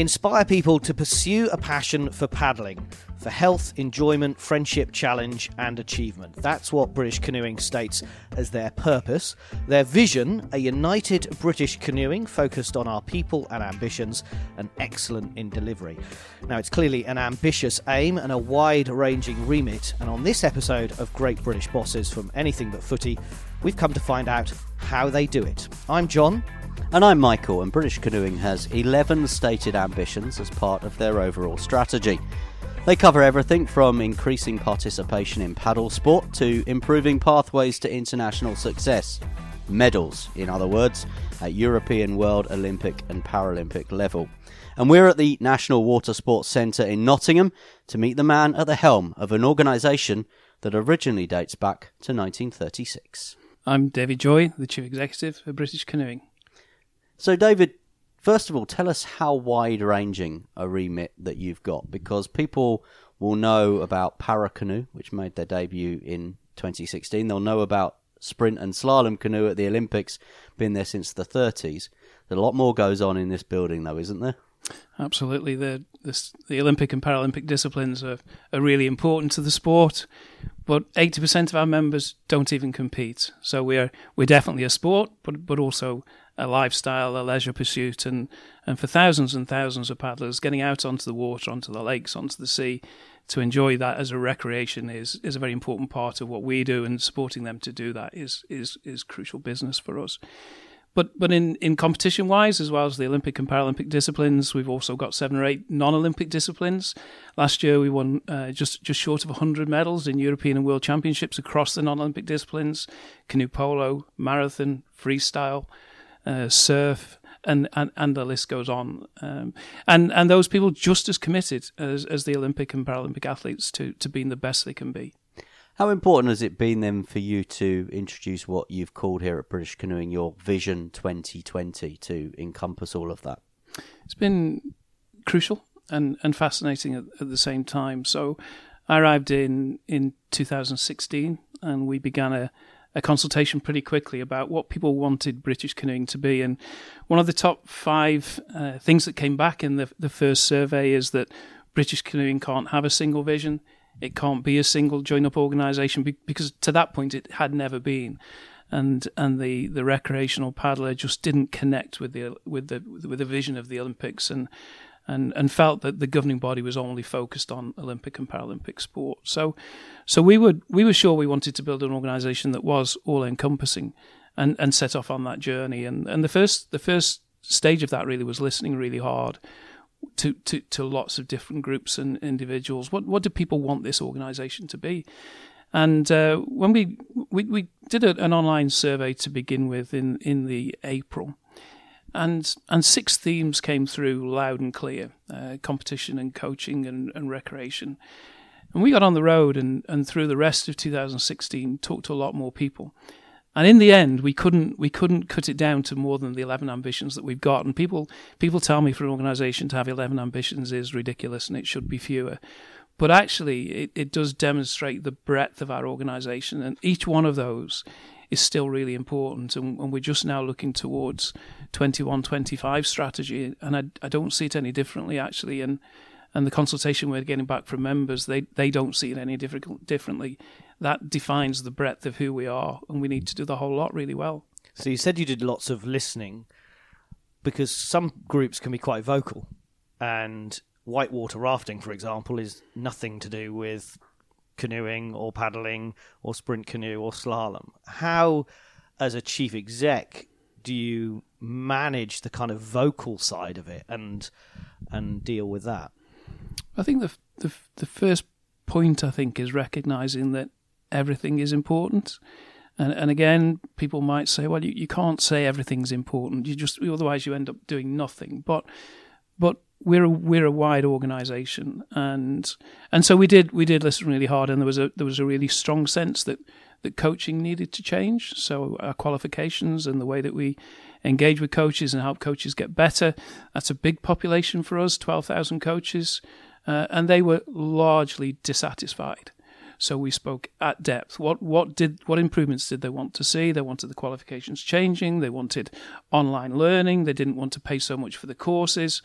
Inspire people to pursue a passion for paddling, for health, enjoyment, friendship, challenge, and achievement. That's what British Canoeing states as their purpose. Their vision, a united British canoeing focused on our people and ambitions, and excellent in delivery. Now, it's clearly an ambitious aim and a wide ranging remit, and on this episode of Great British Bosses from Anything But Footy, we've come to find out how they do it. I'm John. And I'm Michael, and British Canoeing has 11 stated ambitions as part of their overall strategy. They cover everything from increasing participation in paddle sport to improving pathways to international success. Medals, in other words, at European, World, Olympic, and Paralympic level. And we're at the National Water Sports Centre in Nottingham to meet the man at the helm of an organisation that originally dates back to 1936. I'm David Joy, the Chief Executive of British Canoeing. So, David, first of all, tell us how wide ranging a remit that you've got because people will know about para canoe, which made their debut in 2016. They'll know about sprint and slalom canoe at the Olympics, been there since the 30s. A lot more goes on in this building, though, isn't there? Absolutely, the the, the Olympic and Paralympic disciplines are, are really important to the sport, but eighty percent of our members don't even compete. So we're we're definitely a sport, but but also a lifestyle, a leisure pursuit, and and for thousands and thousands of paddlers, getting out onto the water, onto the lakes, onto the sea, to enjoy that as a recreation is is a very important part of what we do, and supporting them to do that is is is crucial business for us. But but in, in competition wise, as well as the Olympic and Paralympic disciplines, we've also got seven or eight non Olympic disciplines. Last year, we won uh, just just short of hundred medals in European and World Championships across the non Olympic disciplines: canoe polo, marathon, freestyle uh, surf, and, and, and the list goes on. Um, and and those people just as committed as, as the Olympic and Paralympic athletes to, to being the best they can be. How important has it been then for you to introduce what you've called here at British Canoeing your Vision 2020 to encompass all of that? It's been crucial and, and fascinating at, at the same time. So I arrived in, in 2016 and we began a, a consultation pretty quickly about what people wanted British canoeing to be. And one of the top five uh, things that came back in the, the first survey is that British canoeing can't have a single vision. It can't be a single join up organisation because to that point it had never been. And and the, the recreational paddler just didn't connect with the with the with the vision of the Olympics and and, and felt that the governing body was only focused on Olympic and Paralympic sport. So, so we would we were sure we wanted to build an organisation that was all encompassing, and, and set off on that journey. And and the first the first stage of that really was listening really hard to, to, to lots of different groups and individuals. What what do people want this organisation to be? And uh, when we we, we did a, an online survey to begin with in in the April, and and six themes came through loud and clear: uh, competition and coaching and, and recreation. And we got on the road and, and through the rest of 2016 talked to a lot more people. And in the end, we couldn't we couldn't cut it down to more than the 11 ambitions that we've got. And people people tell me for an organisation to have 11 ambitions is ridiculous and it should be fewer. But actually, it, it does demonstrate the breadth of our organisation, and each one of those is still really important. And, and, we're just now looking towards 21 25 strategy. And I, I don't see it any differently, actually. And and the consultation we're getting back from members, they, they don't see it any different, differently. That defines the breadth of who we are, and we need to do the whole lot really well. So you said you did lots of listening because some groups can be quite vocal, and whitewater rafting, for example, is nothing to do with canoeing or paddling or sprint canoe or slalom. How, as a chief exec, do you manage the kind of vocal side of it and and deal with that? I think the the the first point I think is recognizing that everything is important. And and again, people might say, well, you, you can't say everything's important. You just otherwise you end up doing nothing. But but we're a, we're a wide organisation, and and so we did we did listen really hard, and there was a there was a really strong sense that that coaching needed to change. So our qualifications and the way that we engage with coaches and help coaches get better. That's a big population for us, twelve thousand coaches, uh, and they were largely dissatisfied. So we spoke at depth. What what did what improvements did they want to see? They wanted the qualifications changing. They wanted online learning. They didn't want to pay so much for the courses.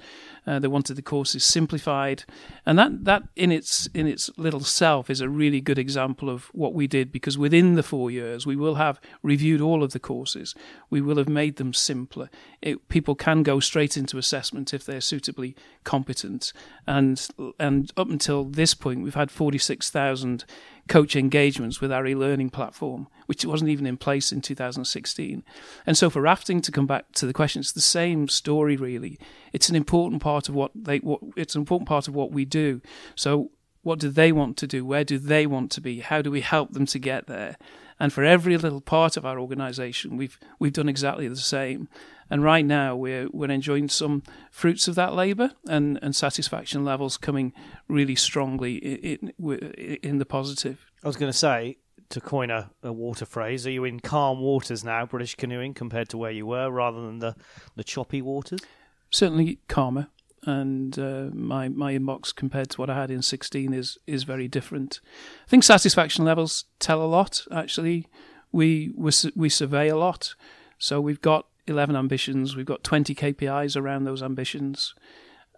Uh, they wanted the courses simplified, and that that in its in its little self is a really good example of what we did because within the four years we will have reviewed all of the courses. We will have made them simpler. It, people can go straight into assessment if they're suitably competent, and and up until this point we've had forty six thousand coach engagements with our e-learning platform, which wasn't even in place in 2016. And so for rafting to come back to the question, it's the same story really. It's an important part of what they what it's an important part of what we do. So what do they want to do? Where do they want to be? How do we help them to get there? And for every little part of our organisation, we've we've done exactly the same. And right now, we're we're enjoying some fruits of that labour and, and satisfaction levels coming really strongly in, in, in the positive. I was going to say, to coin a, a, water phrase, are you in calm waters now, British canoeing, compared to where you were, rather than the, the choppy waters? Certainly calmer, and uh, my my inbox compared to what I had in 16 is is very different. I think satisfaction levels tell a lot. Actually, we we, we survey a lot, so we've got 11 ambitions. We've got 20 KPIs around those ambitions,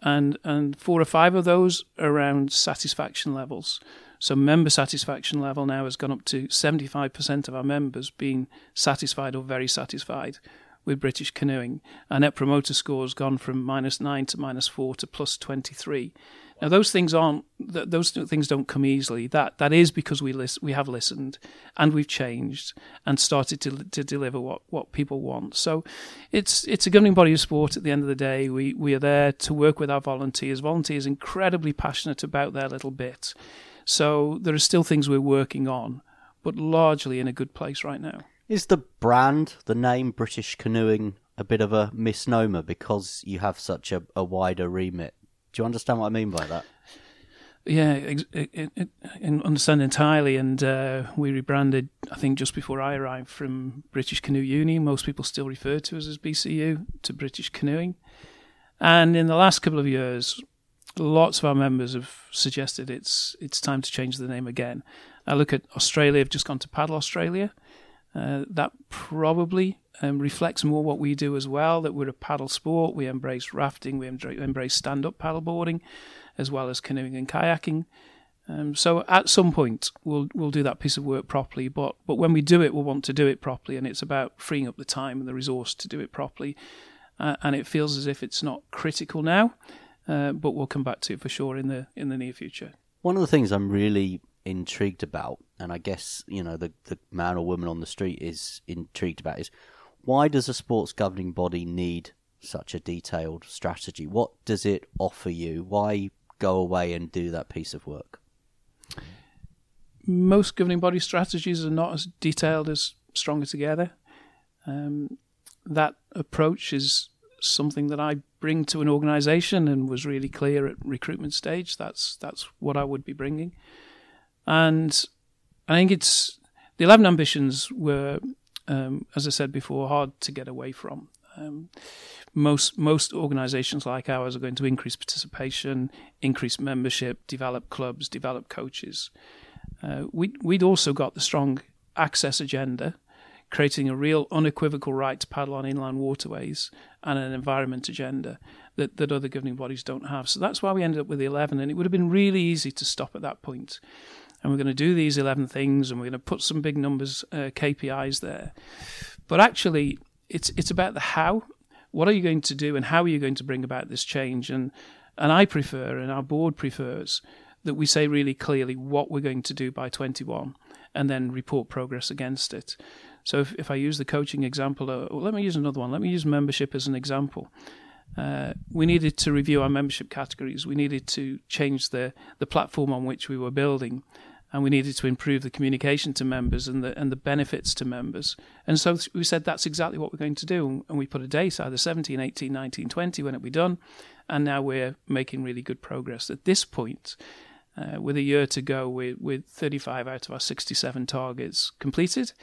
and and four or five of those around satisfaction levels. So member satisfaction level now has gone up to 75% of our members being satisfied or very satisfied with British canoeing. Our net promoter score has gone from minus nine to minus four to plus 23. Now those things aren't those things don't come easily. That that is because we list, we have listened and we've changed and started to to deliver what, what people want. So it's it's a governing body of sport. At the end of the day, we we are there to work with our volunteers. Volunteers incredibly passionate about their little bit. So there are still things we're working on, but largely in a good place right now. Is the brand, the name British Canoeing, a bit of a misnomer because you have such a, a wider remit? Do you understand what I mean by that? Yeah, it, it, it, understand entirely. And uh, we rebranded, I think, just before I arrived from British Canoe Uni. Most people still refer to us as BCU to British Canoeing. And in the last couple of years, lots of our members have suggested it's it's time to change the name again. I look at Australia; have just gone to Paddle Australia. Uh, that probably um, reflects more what we do as well. That we're a paddle sport. We embrace rafting. We embrace stand-up paddleboarding, as well as canoeing and kayaking. Um, so at some point we'll we'll do that piece of work properly. But but when we do it, we'll want to do it properly, and it's about freeing up the time and the resource to do it properly. Uh, and it feels as if it's not critical now, uh, but we'll come back to it for sure in the in the near future. One of the things I'm really intrigued about, and I guess you know the the man or woman on the street is intrigued about, is why does a sports governing body need such a detailed strategy? What does it offer you? Why go away and do that piece of work? Most governing body strategies are not as detailed as Stronger Together. Um, that approach is something that I bring to an organisation and was really clear at recruitment stage. That's that's what I would be bringing, and I think it's the eleven ambitions were um, as I said before, hard to get away from. Um, most most organisations like ours are going to increase participation, increase membership, develop clubs, develop coaches. Uh, we we'd also got the strong access agenda, creating a real unequivocal right to paddle on inland waterways and an environment agenda that, that other governing bodies don't have. So that's why we ended up with the 11, and it would have been really easy to stop at that point and we're going to do these 11 things and we're going to put some big numbers, uh, KPIs there. But actually, it's, it's about the how. What are you going to do and how are you going to bring about this change? And, and I prefer, and our board prefers, that we say really clearly what we're going to do by 21 and then report progress against it. So if, if I use the coaching example, uh, let me use another one. Let me use membership as an example. Uh, we needed to review our membership categories. We needed to change the, the platform on which we were building, and we needed to improve the communication to members and the and the benefits to members. And so we said that's exactly what we're going to do, and we put a date either 17, 18, 19, 20 when it be done, and now we're making really good progress. At this point, uh, with a year to go, we're with 35 out of our 67 targets completed.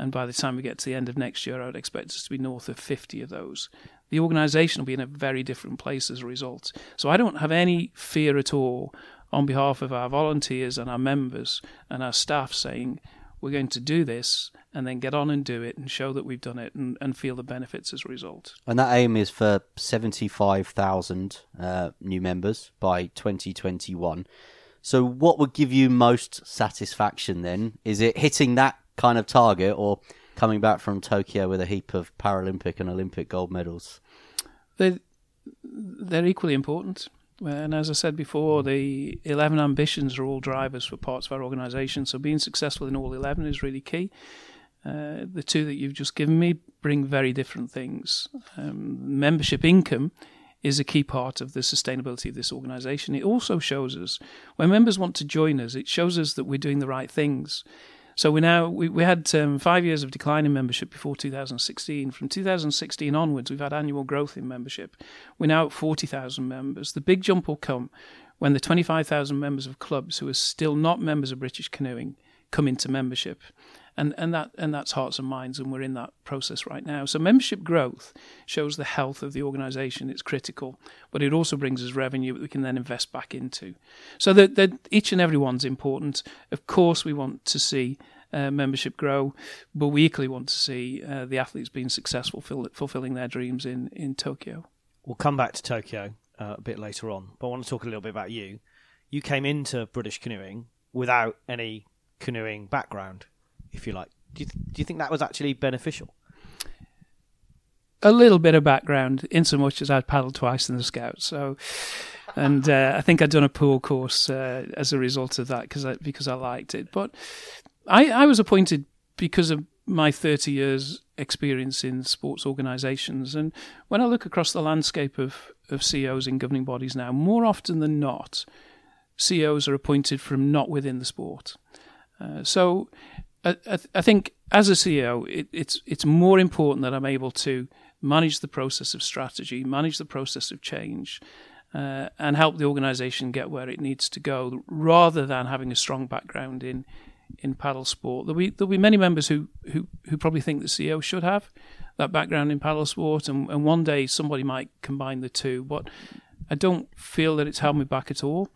And by the time we get to the end of next year, I would expect us to be north of 50 of those the organisation will be in a very different place as a result. So I don't have any fear at all on behalf of our volunteers and our members and our staff saying, we're going to do this and then get on and do it and show that we've done it and, and feel the benefits as a result. And that aim is for 75,000 uh, new members by 2021. So, what would give you most satisfaction then? Is it hitting that kind of target or coming back from Tokyo with a heap of Paralympic and Olympic gold medals? They're, they're equally important. And as I said before, the 11 ambitions are all drivers for parts of our organisation. So being successful in all 11 is really key. Uh, the two that you've just given me bring very different things. Um, membership income is a key part of the sustainability of this organisation. It also shows us when members want to join us, it shows us that we're doing the right things. So we now we, we had um, five years of decline in membership before 2016. From 2016 onwards, we've had annual growth in membership. We're now at 40,000 members. The big jump will come when the 25,000 members of clubs who are still not members of British Canoeing come into membership and and that and that's hearts and minds, and we're in that process right now. So membership growth shows the health of the organisation; it's critical, but it also brings us revenue that we can then invest back into. So that, each and every one's important. Of course, we want to see. Uh, membership grow, but we equally want to see uh, the athletes being successful, fulfilling their dreams in, in Tokyo. We'll come back to Tokyo uh, a bit later on, but I want to talk a little bit about you. You came into British canoeing without any canoeing background if you like. Do you, th- do you think that was actually beneficial? A little bit of background, in so much as I'd paddled twice in the Scouts. So, and uh, I think I'd done a pool course uh, as a result of that because I, because I liked it. But I, I was appointed because of my 30 years experience in sports organisations. And when I look across the landscape of, of CEOs in governing bodies now, more often than not, CEOs are appointed from not within the sport. Uh, so I, I, think as a CEO, it, it's it's more important that I'm able to manage the process of strategy, manage the process of change, uh, and help the organisation get where it needs to go, rather than having a strong background in in paddle sport. There'll be there'll be many members who who, who probably think the CEO should have that background in paddle sport, and, and one day somebody might combine the two. But I don't feel that it's held me back at all,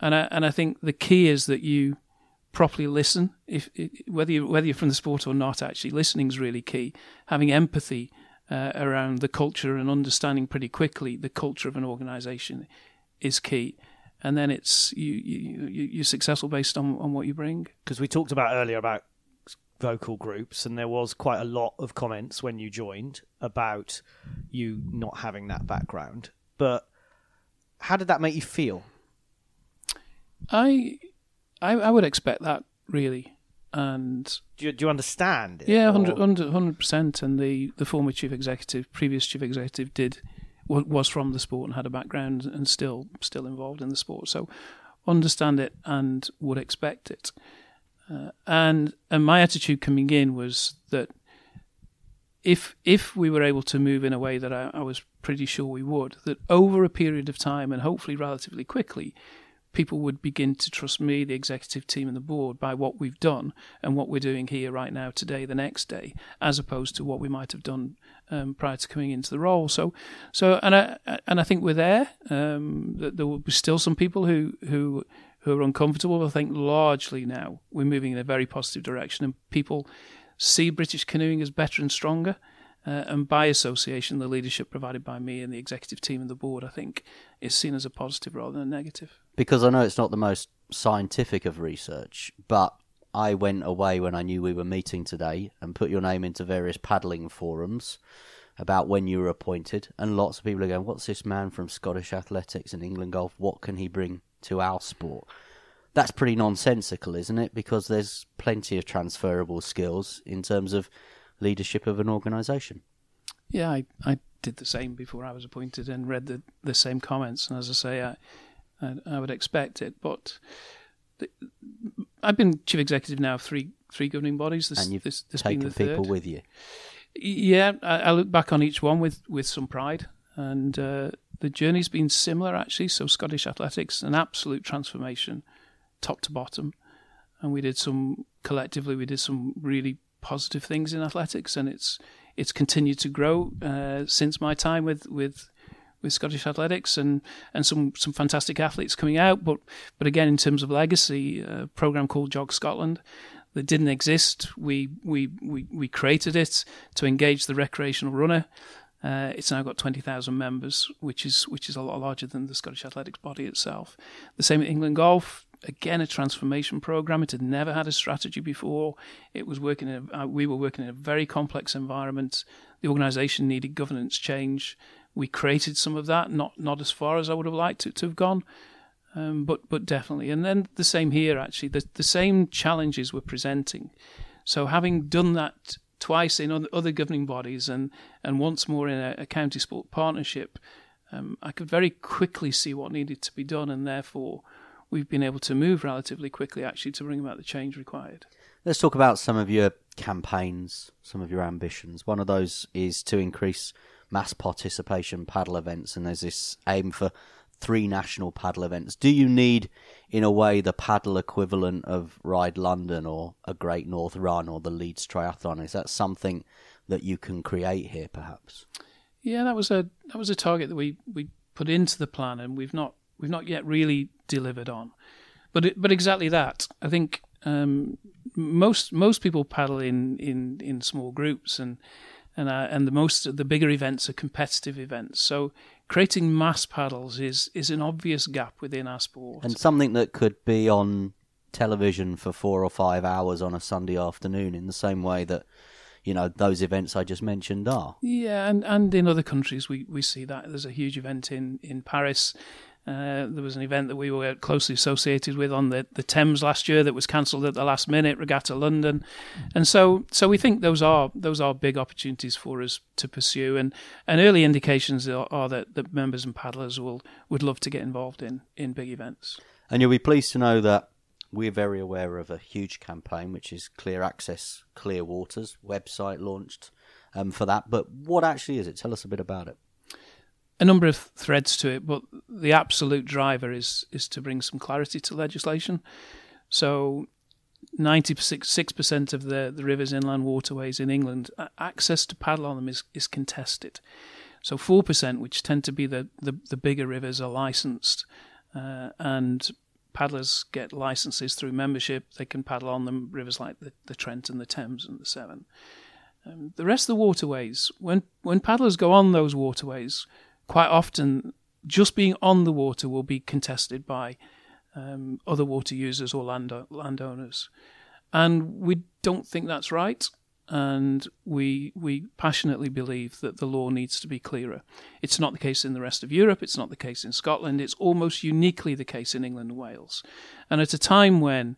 and I and I think the key is that you properly listen. If whether you whether you're from the sport or not, actually listening is really key. Having empathy uh, around the culture and understanding pretty quickly the culture of an organisation is key. And then it's you, you you're successful based on, on what you bring. Because we talked about earlier about vocal groups, and there was quite a lot of comments when you joined about you not having that background. But how did that make you feel? I I, I would expect that really. And do you, do you understand? It, yeah, 100 percent. And the, the former chief executive, previous chief executive, did was from the sport and had a background and still still involved in the sport. So understand it and would expect it. Uh, and and my attitude coming in was that if if we were able to move in a way that I, I was pretty sure we would, that over a period of time and hopefully relatively quickly, people would begin to trust me, the executive team, and the board by what we've done and what we're doing here right now, today, the next day, as opposed to what we might have done um, prior to coming into the role. So, so, and I and I think we're there. Um, there will be still some people who who who are uncomfortable. I think largely now we're moving in a very positive direction, and people see British canoeing as better and stronger. Uh, and by association, the leadership provided by me and the executive team and the board, I think, is seen as a positive rather than a negative because I know it's not the most scientific of research, but I went away when I knew we were meeting today and put your name into various paddling forums about when you were appointed, and lots of people are going, "What's this man from Scottish athletics and England golf? What can he bring to our sport?" That's pretty nonsensical, isn't it? Because there's plenty of transferable skills in terms of leadership of an organisation. Yeah, I, I did the same before I was appointed and read the, the same comments. And as I say, I, I, I would expect it. But the, I've been chief executive now of three three governing bodies. This, and you've this, this taken people with you. Yeah, I, I, look back on each one with, with some pride, and uh, the journey's been similar actually. So Scottish athletics, an absolute transformation, top to bottom, and we did some collectively. We did some really positive things in athletics, and it's it's continued to grow uh, since my time with with with Scottish athletics and, and some, some fantastic athletes coming out. But but again, in terms of legacy, a program called Jog Scotland that didn't exist. We we we, we created it to engage the recreational runner. Uh, it's now got 20,000 members, which is which is a lot larger than the Scottish athletics body itself. The same at England Golf. Again, a transformation program. It had never had a strategy before. It was working. In a, uh, we were working in a very complex environment. The organisation needed governance change. We created some of that, not not as far as I would have liked it to have gone, um, but but definitely. And then the same here. Actually, the the same challenges we're presenting. So having done that twice in other governing bodies and, and once more in a, a county sport partnership, um, I could very quickly see what needed to be done, and therefore we've been able to move relatively quickly actually to bring about the change required. Let's talk about some of your campaigns, some of your ambitions. One of those is to increase mass participation paddle events, and there's this aim for three national paddle events. Do you need, in a way, the paddle equivalent of Ride London or a Great North Run or the Leeds Triathlon? Is that something that you can create here, perhaps? Yeah, that was a that was a target that we, we put into the plan, and we've not we've not yet really delivered on. But it, but exactly that. I think um, most most people paddle in, in, in small groups, and and uh, and the most the bigger events are competitive events. So creating mass paddles is is an obvious gap within our sport, and something that could be on television for four or five hours on a Sunday afternoon, in the same way that you know those events I just mentioned are. Yeah, and and in other countries we we see that there's a huge event in in Paris uh, there was an event that we were closely associated with on the, the Thames last year that was cancelled at the last minute, Regatta London, and so so we think those are those are big opportunities for us to pursue, and, and early indications are, are that, that members and paddlers will would love to get involved in in big events. And you'll be pleased to know that we're very aware of a huge campaign, which is Clear Access, Clear Waters website launched um, for that. But what actually is it? Tell us a bit about it a number of threads to it, but the absolute driver is is to bring some clarity to legislation. So, ninety six percent of the the rivers, inland waterways in England, access to paddle on them is is contested. So four percent, which tend to be the, the, the bigger rivers, are licensed, uh, and paddlers get licenses through membership. They can paddle on them rivers like the, the Trent and the Thames and the Severn. Um, the rest of the waterways, when when paddlers go on those waterways, quite often just being on the water will be contested by um, other water users or land landowners, and we don't think that's right. And we we passionately believe that the law needs to be clearer. It's not the case in the rest of Europe. It's not the case in Scotland. It's almost uniquely the case in England and Wales. And at a time when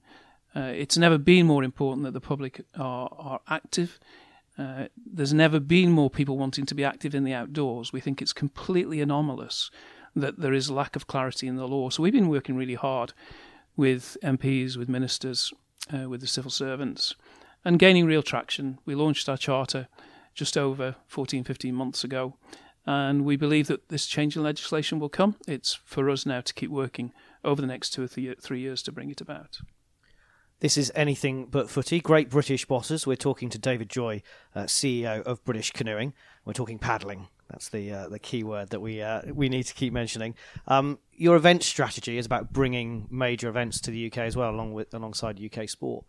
uh, it's never been more important that the public are, are active uh, there's never been more people wanting to be active in the outdoors. We think it's completely anomalous that there is lack of clarity in the law. So we've been working really hard with MPs, with ministers, uh, with the civil servants, and gaining real traction. We launched our charter just over 14, 15 months ago, and we believe that this change in legislation will come. It's for us now to keep working over the next two or three years to bring it about. This is Anything But Footy. Great British bosses. We're talking to David Joy, uh, CEO of British Canoeing. We're talking paddling. That's the uh, the key word that we uh, we need to keep mentioning. Um, your event strategy is about bringing major events to the UK as well, along with alongside UK sport.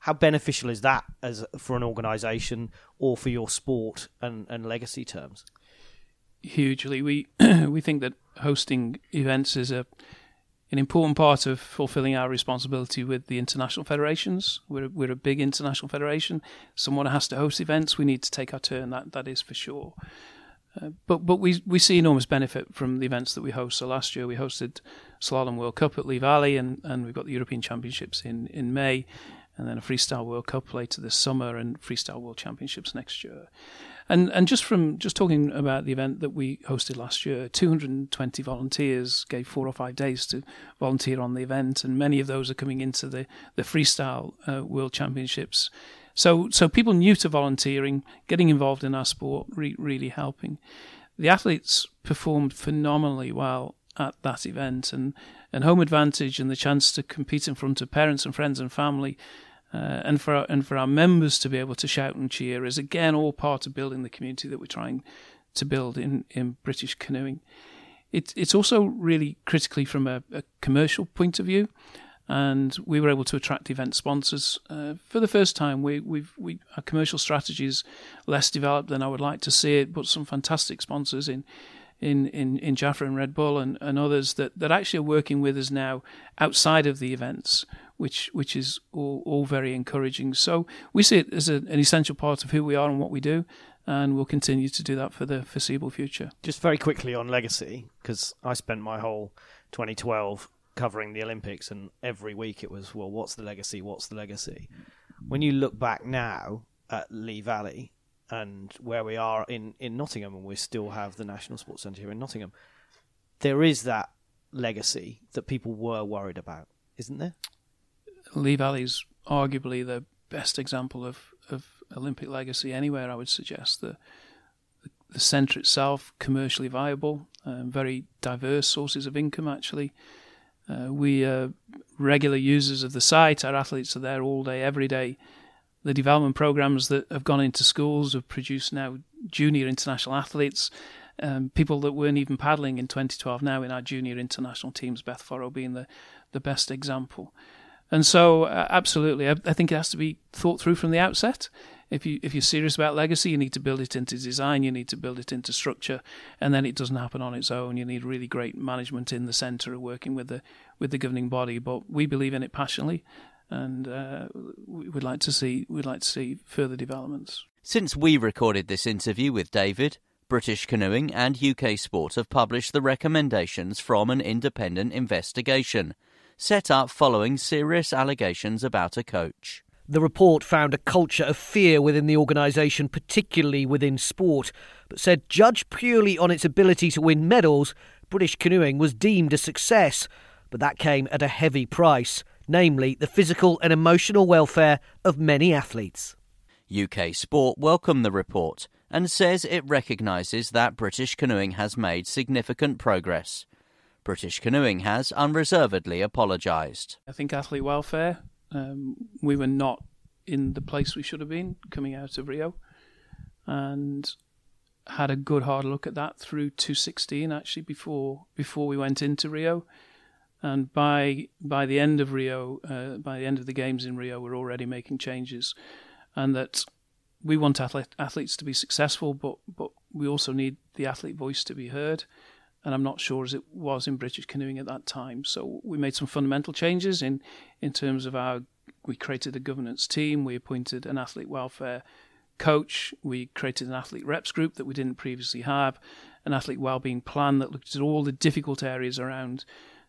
How beneficial is that as for an organisation or for your sport and, and legacy terms? Hugely, we we think that hosting events is a an important part of fulfilling our responsibility with the international federations. We're we're a big international federation. Someone has to host events. We need to take our turn. That that is for sure. Uh, but but we we see enormous benefit from the events that we host. So last year we hosted Slalom World Cup at Lee Valley, and, and we've got the European Championships in, in May, and then a Freestyle World Cup later this summer, and Freestyle World Championships next year. And and just from just talking about the event that we hosted last year, 220 volunteers gave four or five days to volunteer on the event, and many of those are coming into the the freestyle uh, world championships. So so people new to volunteering, getting involved in our sport, re- really helping. The athletes performed phenomenally well at that event, and and home advantage and the chance to compete in front of parents and friends and family uh, and for our, and for our members to be able to shout and cheer is again all part of building the community that we're trying to build in, in British canoeing. it, it's also really critically from a, a, commercial point of view. And we were able to attract event sponsors uh, for the first time. We, we've we, our commercial strategy is less developed than I would like to see it, but some fantastic sponsors in in, in, in Jafra and Red Bull and, and others that, that actually are working with us now outside of the events, which which is all, all very encouraging. So we see it as a, an essential part of who we are and what we do, and we'll continue to do that for the foreseeable future. Just very quickly on legacy, because I spent my whole 2012 covering the Olympics, and every week it was, well, what's the legacy? What's the legacy? When you look back now at Lee Valley and where we are in, in Nottingham, and we still have the National Sports Centre here in Nottingham, there is that legacy that people were worried about, isn't there? Lee Valley's arguably the best example of, of Olympic legacy anywhere. I would suggest the the centre itself commercially viable, um, very diverse sources of income. Actually, uh, we are regular users of the site. Our athletes are there all day, every day. The development programs that have gone into schools have produced now junior international athletes. Um, people that weren't even paddling in 2012 now in our junior international teams, Beth Forrow being the, the best example. And so, uh, absolutely, I, I, think it has to be thought through from the outset if you if you're serious about legacy, you need to build it into design, you need to build it into structure, and then it doesn't happen on its own. You need really great management in the centre of working with the with the governing body. But we believe in it passionately, and uh, we would like to see we'd like to see further developments. Since we recorded this interview with David, British Canoeing and UK Sport have published the recommendations from an independent investigation set up following serious allegations about a coach. The report found a culture of fear within the organisation, particularly within sport, but said judged purely on its ability to win medals, British canoeing was deemed a success. But that came at a heavy price, namely the physical and emotional welfare of many athletes. UK Sport welcomed the report and says it recognises that British canoeing has made significant progress. British canoeing has unreservedly apologised. I think athlete welfare um, we were not in the place we should have been coming out of Rio, and had a good hard look at that through 2016 actually before before we went into Rio, and by by the end of Rio, uh, by the end of the games in Rio, we're already making changes, and that we want athlete, athletes to be successful, but but we also need the athlete voice to be heard and I'm not sure as it was in British canoeing at that time. So we made some fundamental changes in in terms of our. We created a governance team. We appointed an athlete welfare coach. We created an athlete reps group that we didn't previously have, an athlete well-being plan that looked at all the difficult areas around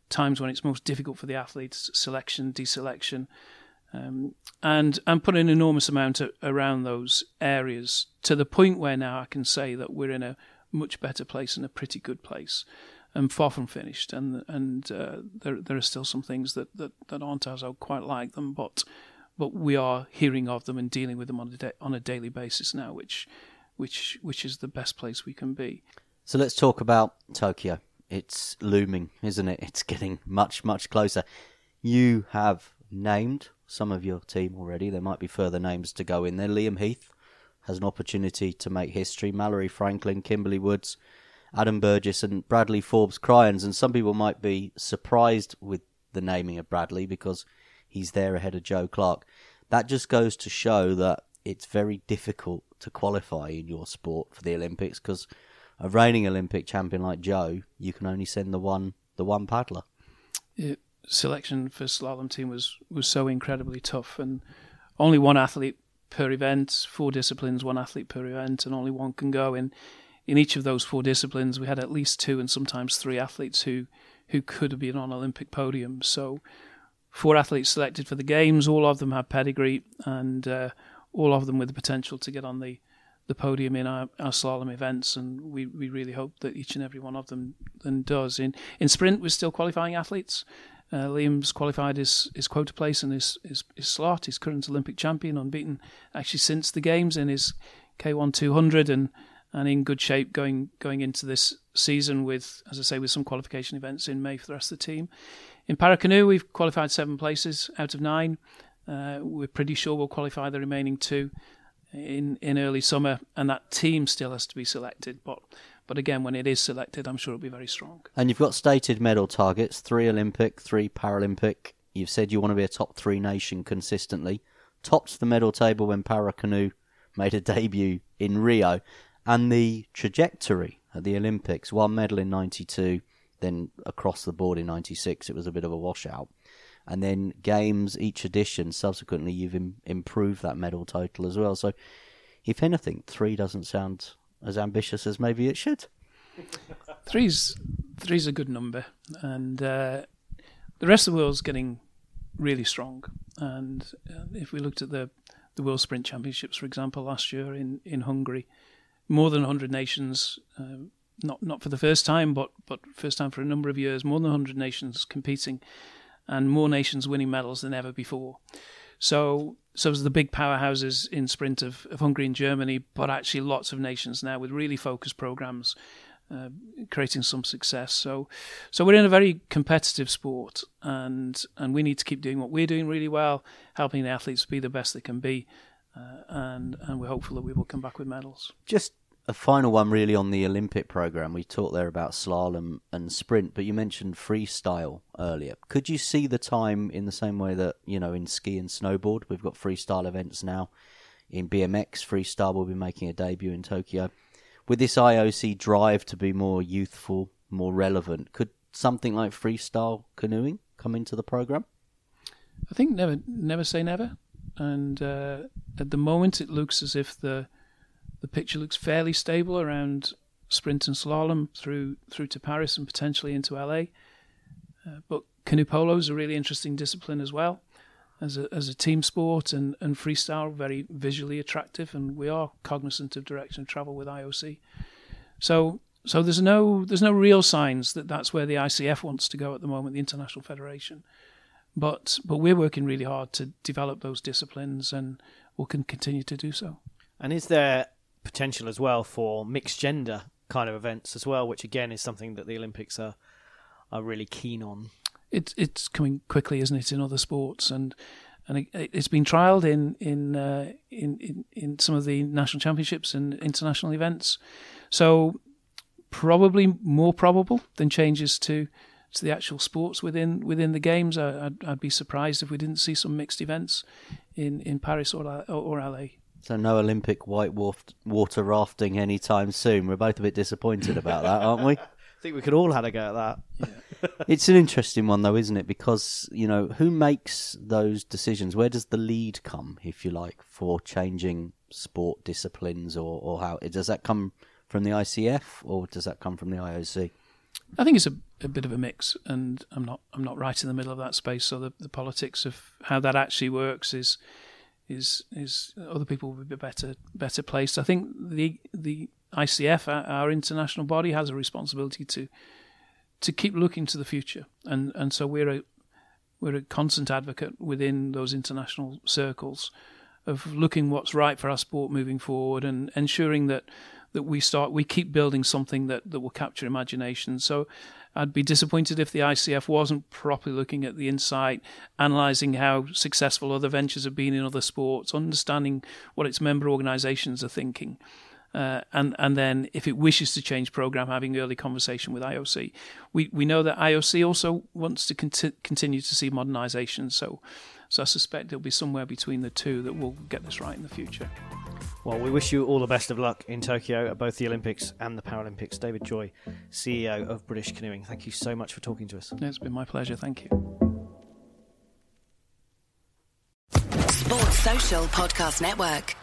times when it's most difficult for the athletes, selection, deselection, um, and and put an enormous amount of, around those areas to the point where now I can say that we're in a much better place and a pretty good place. and far from finished, and and uh, there there are still some things that, that, that aren't as I quite like them, but but we are hearing of them and dealing with them on a da- on a daily basis now, which which which is the best place we can be. So let's talk about Tokyo. It's looming, isn't it? It's getting much much closer. You have named some of your team already. There might be further names to go in there. Liam Heath has an opportunity to make history. Mallory Franklin, Kimberley Woods, Adam Burgess, and Bradley Forbes Cryans. And some people might be surprised with the naming of Bradley because he's there ahead of Joe Clarke. That just goes to show that it's very difficult to qualify in your sport for the Olympics because a reigning Olympic champion like Joe, you can only send the one the one paddler. It, selection for slalom team was was so incredibly tough, and only one athlete per event, four disciplines, one athlete per event, and only one can go. In in each of those four disciplines, we had at least two and sometimes three athletes who who could have been on Olympic podiums. So, four athletes selected for the games. All of them have pedigree, and uh, all of them with the potential to get on the the podium in our, our slalom events, and we, we really hope that each and every one of them then does. In in sprint, we're still qualifying athletes. Uh, Liam's qualified his, his quota place and his, his, his slot. He's current Olympic champion, unbeaten actually since the games in his K1 200 and, and in good shape going going into this season with, as I say, with some qualification events in May for the rest of the team. In Paracanoe, we've qualified seven places out of nine. Uh, we're pretty sure we'll qualify the remaining two in in early summer, and that team still has to be selected. But But again, when it is selected, I'm sure it'll be very strong. And you've got stated medal targets: three Olympic, three Paralympic. You've said you want to be a top three nation consistently. Topped the medal table when para canoe made a debut in Rio, and the trajectory at the Olympics: one medal in '92, then across the board in '96, it was a bit of a washout and then games each edition subsequently you've Im- improved that medal total as well so if anything three doesn't sound as ambitious as maybe it should three's three's a good number and uh, the rest of the world's getting really strong and uh, if we looked at the the world sprint championships for example last year in in hungary more than 100 nations uh, not not for the first time but but first time for a number of years more than 100 nations competing and more nations winning medals than ever before. So, so the big powerhouses in sprint of, of Hungary and Germany, but actually lots of nations now with really focused programs, uh, creating some success. So, so we're in a very competitive sport, and and we need to keep doing what we're doing really well, helping the athletes be the best they can be, uh, and and we're hopeful that we will come back with medals. Just a final one, really, on the Olympic program. We talked there about slalom and sprint, but you mentioned freestyle earlier. Could you see the time in the same way that you know in ski and snowboard we've got freestyle events now? In BMX, freestyle will be making a debut in Tokyo. With this IOC drive to be more youthful, more relevant, could something like freestyle canoeing come into the program? I think never, never say never. And uh, at the moment, it looks as if the the picture looks fairly stable around sprint and slalom through through to Paris and potentially into LA. Uh, but canoe polo is a really interesting discipline as well, as a as a team sport and and freestyle very visually attractive, and we are cognizant of direction travel with IOC. So so there's no there's no real signs that that's where the ICF wants to go at the moment, the International Federation. But but we're working really hard to develop those disciplines, and we can continue to do so. And is there potential as well for mixed gender kind of events as well, which again is something that the Olympics are are really keen on. It's it's coming quickly, isn't it, in other sports and and it, has been trialled in in, uh, in in in some of the national championships and international events. So probably more probable than changes to to the actual sports within within the games. I, would I'd be surprised if we didn't see some mixed events in, in Paris or or, or LA. So no Olympic white water rafting anytime soon. We're both a bit disappointed about that, aren't we? I think we could all have a go at that. Yeah. it's an interesting one, though, isn't it? Because you know who makes those decisions. Where does the lead come, if you like, for changing sport disciplines, or, or how does that come from the ICF, or does that come from the IOC? I think it's a, a bit of a mix, and I'm not I'm not right in the middle of that space. So the, the politics of how that actually works is is is other people will be better better placed. I think the the ICF, our, international body, has a responsibility to to keep looking to the future, and and so we're a we're a constant advocate within those international circles of looking what's right for our sport moving forward and ensuring that that we start we keep building something that, that will capture imagination. So I'd be disappointed if the ICF wasn't properly looking at the insight, analysing how successful other ventures have been in other sports, understanding what its member organisations are thinking. Uh, and and then if it wishes to change program, having early conversation with IOC. We we know that IOC also wants to conti- continue to see modernisation. So so I suspect it'll be somewhere between the two that we'll get this right in the future. Well, we wish you all the best of luck in Tokyo at both the Olympics and the Paralympics. David Joy, CEO of British Canoeing, thank you so much for talking to us. It's been my pleasure. Thank you. Sports Social Podcast Network.